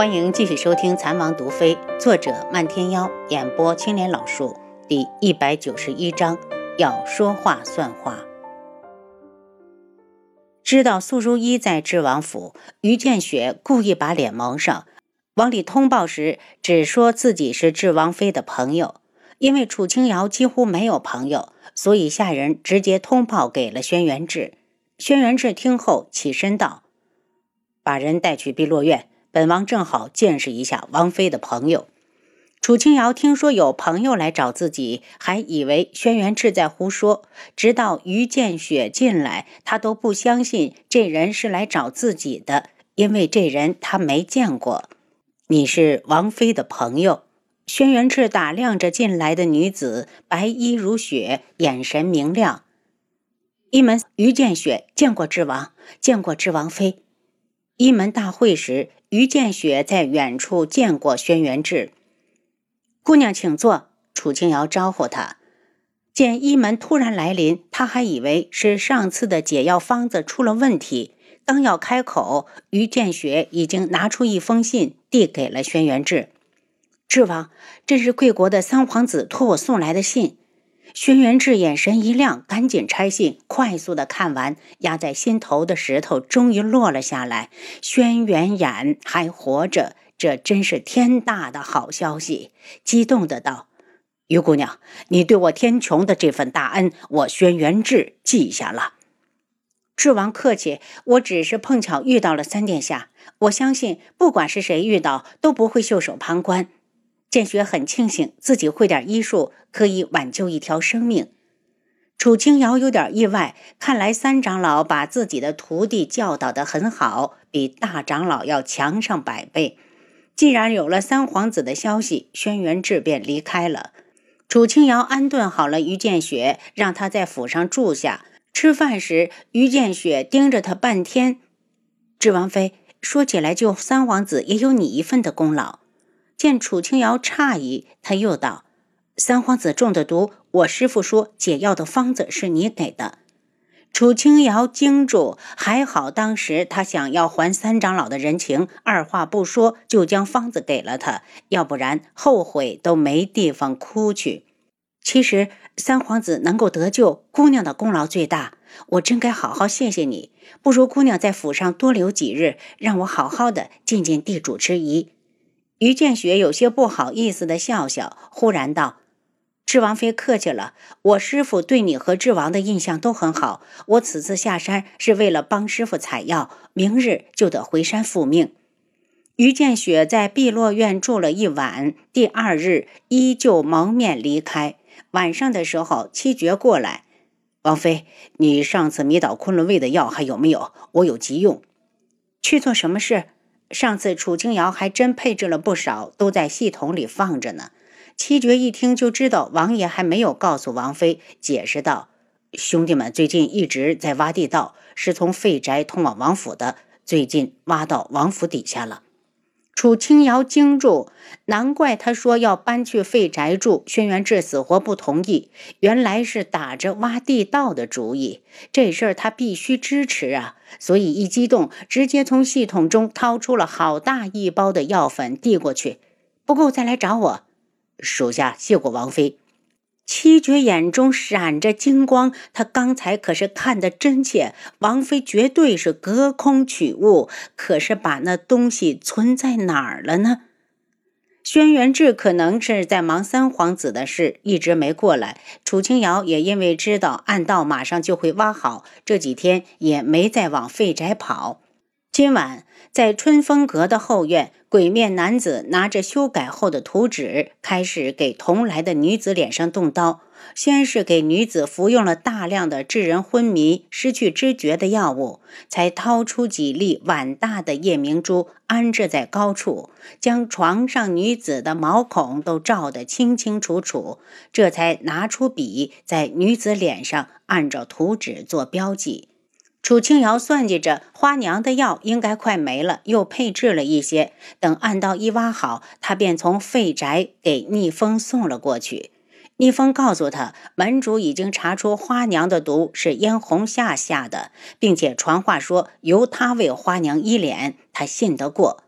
欢迎继续收听《残王毒妃》，作者漫天妖，演播青莲老树，第一百九十一章，要说话算话。知道苏如意在智王府，于建雪故意把脸蒙上，往里通报时只说自己是智王妃的朋友。因为楚清瑶几乎没有朋友，所以下人直接通报给了轩辕志。轩辕志听后起身道：“把人带去碧落院。”本王正好见识一下王妃的朋友。楚清瑶听说有朋友来找自己，还以为轩辕赤在胡说。直到于建雪进来，他都不相信这人是来找自己的，因为这人他没见过。你是王妃的朋友？轩辕赤打量着进来的女子，白衣如雪，眼神明亮。一门于建雪见过智王，见过智王妃。一门大会时。于建雪在远处见过轩辕志，姑娘请坐。楚清瑶招呼她。见一门突然来临，他还以为是上次的解药方子出了问题。刚要开口，于建雪已经拿出一封信递给了轩辕志。志王，这是贵国的三皇子托我送来的信。轩辕志眼神一亮，赶紧拆信，快速的看完，压在心头的石头终于落了下来。轩辕衍还活着，这真是天大的好消息！激动的道：“于姑娘，你对我天穹的这份大恩，我轩辕志记下了。”智王客气，我只是碰巧遇到了三殿下，我相信不管是谁遇到，都不会袖手旁观。建雪很庆幸自己会点医术，可以挽救一条生命。楚清瑶有点意外，看来三长老把自己的徒弟教导得很好，比大长老要强上百倍。既然有了三皇子的消息，轩辕志便离开了。楚清瑶安顿好了于建雪，让他在府上住下。吃饭时，于建雪盯着他半天。智王妃，说起来，救三皇子也有你一份的功劳。见楚清瑶诧异，他又道：“三皇子中的毒，我师父说解药的方子是你给的。”楚清瑶惊住，还好当时他想要还三长老的人情，二话不说就将方子给了他，要不然后悔都没地方哭去。其实三皇子能够得救，姑娘的功劳最大，我真该好好谢谢你。不如姑娘在府上多留几日，让我好好的尽尽地主之谊。于建雪有些不好意思的笑笑，忽然道：“智王妃客气了，我师傅对你和智王的印象都很好。我此次下山是为了帮师傅采药，明日就得回山复命。”于建雪在碧落院住了一晚，第二日依旧蒙面离开。晚上的时候，七绝过来：“王妃，你上次迷倒昆仑卫的药还有没有？我有急用。去做什么事？”上次楚清瑶还真配置了不少，都在系统里放着呢。七绝一听就知道王爷还没有告诉王妃，解释道：“兄弟们最近一直在挖地道，是从废宅通往王府的，最近挖到王府底下了。”楚清瑶惊住，难怪他说要搬去废宅住。轩辕志死活不同意，原来是打着挖地道的主意。这事儿他必须支持啊！所以一激动，直接从系统中掏出了好大一包的药粉递过去。不够再来找我，属下谢过王妃。七绝眼中闪着金光，他刚才可是看得真切，王妃绝对是隔空取物，可是把那东西存在哪儿了呢？轩辕志可能是在忙三皇子的事，一直没过来。楚清瑶也因为知道暗道马上就会挖好，这几天也没再往废宅跑。今晚在春风阁的后院。鬼面男子拿着修改后的图纸，开始给同来的女子脸上动刀。先是给女子服用了大量的致人昏迷、失去知觉的药物，才掏出几粒碗大的夜明珠安置在高处，将床上女子的毛孔都照得清清楚楚。这才拿出笔，在女子脸上按照图纸做标记。楚清瑶算计着，花娘的药应该快没了，又配置了一些。等暗道一挖好，他便从废宅给逆风送了过去。逆风告诉他，门主已经查出花娘的毒是嫣红夏下的，并且传话说由他为花娘医脸，他信得过。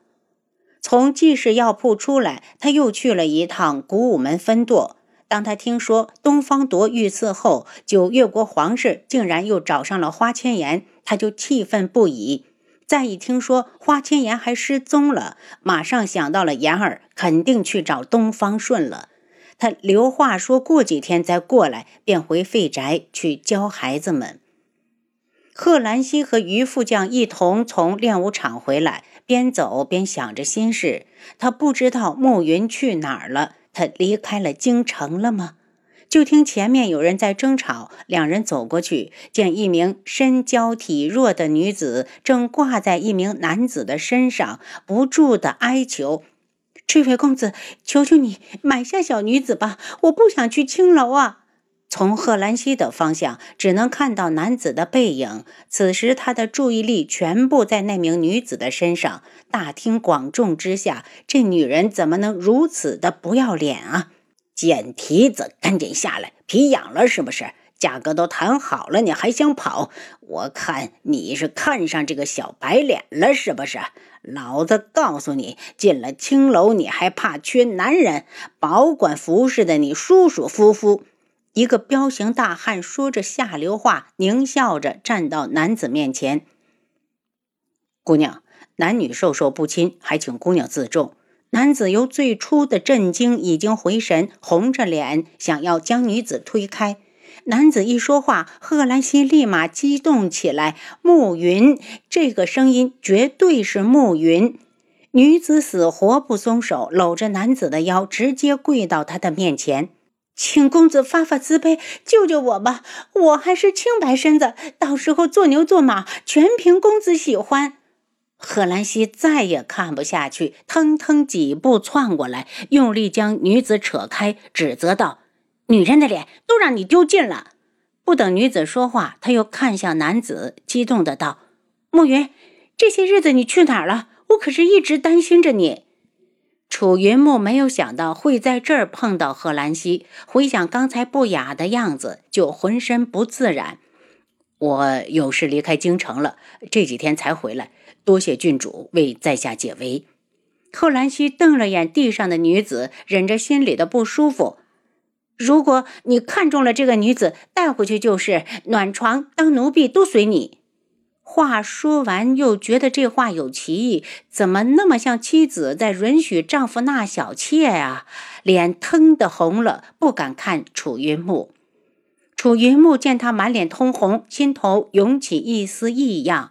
从济世药铺出来，他又去了一趟古武门分舵。当他听说东方铎遇刺后，九越国皇室竟然又找上了花千颜，他就气愤不已。再一听说花千颜还失踪了，马上想到了言儿肯定去找东方顺了。他留话说过几天再过来，便回废宅去教孩子们。贺兰溪和于副将一同从练武场回来。边走边想着心事，他不知道暮云去哪儿了。他离开了京城了吗？就听前面有人在争吵，两人走过去，见一名身娇体弱的女子正挂在一名男子的身上，不住的哀求：“这位公子，求求你买下小女子吧，我不想去青楼啊！”从贺兰溪的方向，只能看到男子的背影。此时，他的注意力全部在那名女子的身上。大庭广众之下，这女人怎么能如此的不要脸啊！贱蹄子，赶紧下来！皮痒了是不是？价格都谈好了，你还想跑？我看你是看上这个小白脸了是不是？老子告诉你，进了青楼，你还怕缺男人？保管服侍的你舒舒服服。一个彪形大汉说着下流话，狞笑着站到男子面前。姑娘，男女授受不亲，还请姑娘自重。男子由最初的震惊已经回神，红着脸想要将女子推开。男子一说话，贺兰溪立马激动起来。暮云，这个声音绝对是暮云。女子死活不松手，搂着男子的腰，直接跪到他的面前。请公子发发慈悲，救救我吧！我还是清白身子，到时候做牛做马，全凭公子喜欢。贺兰溪再也看不下去，腾腾几步窜过来，用力将女子扯开，指责道：“女人的脸都让你丢尽了！”不等女子说话，他又看向男子，激动的道：“暮云，这些日子你去哪儿了？我可是一直担心着你。”楚云木没有想到会在这儿碰到贺兰溪，回想刚才不雅的样子，就浑身不自然。我有事离开京城了，这几天才回来，多谢郡主为在下解围。贺兰溪瞪了眼地上的女子，忍着心里的不舒服。如果你看中了这个女子，带回去就是，暖床当奴婢都随你。话说完，又觉得这话有歧义，怎么那么像妻子在允许丈夫纳小妾啊？脸腾的红了，不敢看楚云木。楚云木见他满脸通红，心头涌起一丝异样。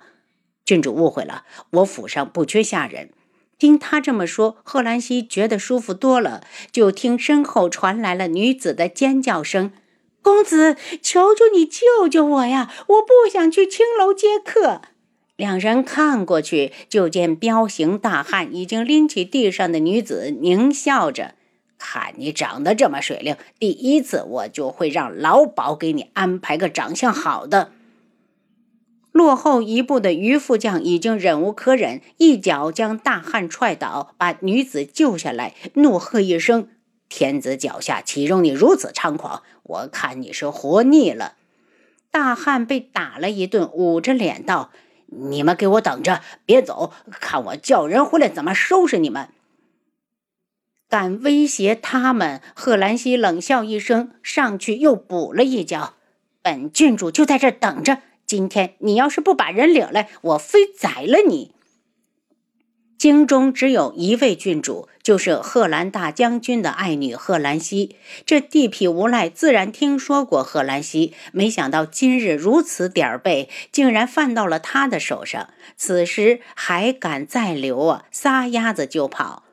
郡主误会了，我府上不缺下人。听他这么说，贺兰溪觉得舒服多了。就听身后传来了女子的尖叫声。公子，求求你救救我呀！我不想去青楼接客。两人看过去，就见彪形大汉已经拎起地上的女子，狞笑着：“看你长得这么水灵，第一次我就会让老鸨给你安排个长相好的。”落后一步的于副将已经忍无可忍，一脚将大汉踹倒，把女子救下来，怒喝一声。天子脚下岂容你如此猖狂？我看你是活腻了。大汉被打了一顿，捂着脸道：“你们给我等着，别走，看我叫人回来怎么收拾你们！”敢威胁他们？贺兰溪冷笑一声，上去又补了一脚。本郡主就在这等着。今天你要是不把人领来，我非宰了你。京中只有一位郡主，就是贺兰大将军的爱女贺兰溪。这地痞无赖自然听说过贺兰溪，没想到今日如此点儿背，竟然犯到了他的手上。此时还敢再留啊？撒丫子就跑！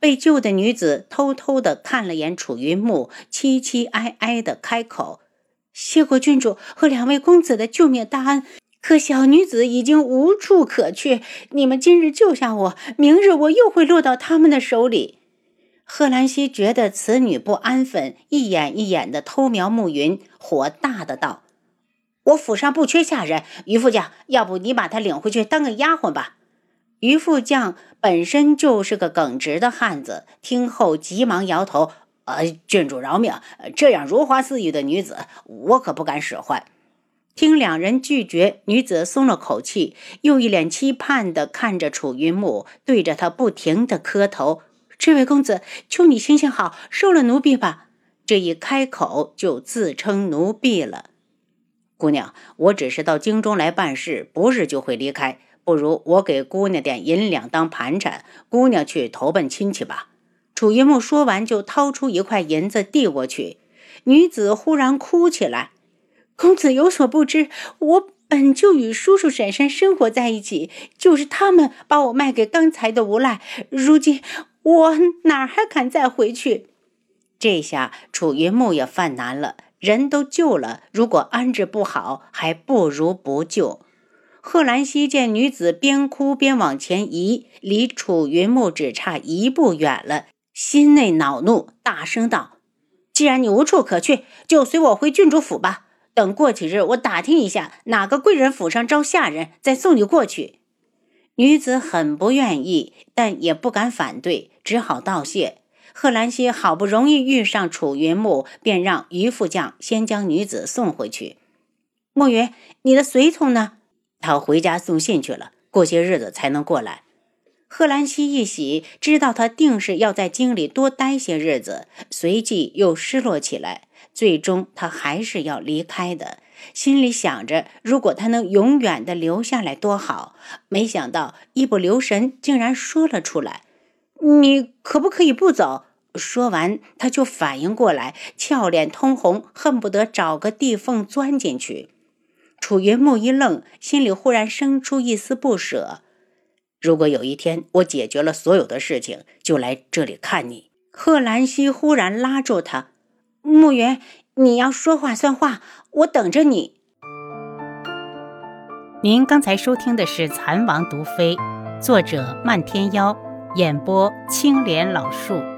被救的女子偷偷的看了眼楚云木，凄凄哀哀的开口：“谢过郡主和两位公子的救命大恩。”可小女子已经无处可去，你们今日救下我，明日我又会落到他们的手里。贺兰溪觉得此女不安分，一眼一眼的偷瞄暮云，火大的道：“我府上不缺下人，于副将，要不你把她领回去当个丫鬟吧？”于副将本身就是个耿直的汉子，听后急忙摇头：“呃，郡主饶命，这样如花似玉的女子，我可不敢使唤。”听两人拒绝，女子松了口气，又一脸期盼地看着楚云木，对着他不停地磕头：“这位公子，求你行行好，收了奴婢吧。”这一开口就自称奴婢了。姑娘，我只是到京中来办事，不是就会离开。不如我给姑娘点银两当盘缠，姑娘去投奔亲戚吧。楚云木说完，就掏出一块银子递过去。女子忽然哭起来。公子有所不知，我本就与叔叔婶婶生活在一起，就是他们把我卖给刚才的无赖。如今我哪还敢再回去？这下楚云木也犯难了，人都救了，如果安置不好，还不如不救。贺兰溪见女子边哭边往前移，离楚云木只差一步远了，心内恼怒，大声道：“既然你无处可去，就随我回郡主府吧。”等过几日，我打听一下哪个贵人府上招下人，再送你过去。女子很不愿意，但也不敢反对，只好道谢。贺兰溪好不容易遇上楚云木，便让于副将先将女子送回去。暮云，你的随从呢？他回家送信去了，过些日子才能过来。贺兰溪一喜，知道他定是要在京里多待些日子，随即又失落起来。最终，他还是要离开的，心里想着，如果他能永远的留下来多好。没想到，一不留神，竟然说了出来：“你可不可以不走？”说完，他就反应过来，俏脸通红，恨不得找个地缝钻进去。楚云木一愣，心里忽然生出一丝不舍。如果有一天我解决了所有的事情，就来这里看你。贺兰溪忽然拉住他。牧云，你要说话算话，我等着你。您刚才收听的是《蚕王毒妃》，作者漫天妖，演播青莲老树。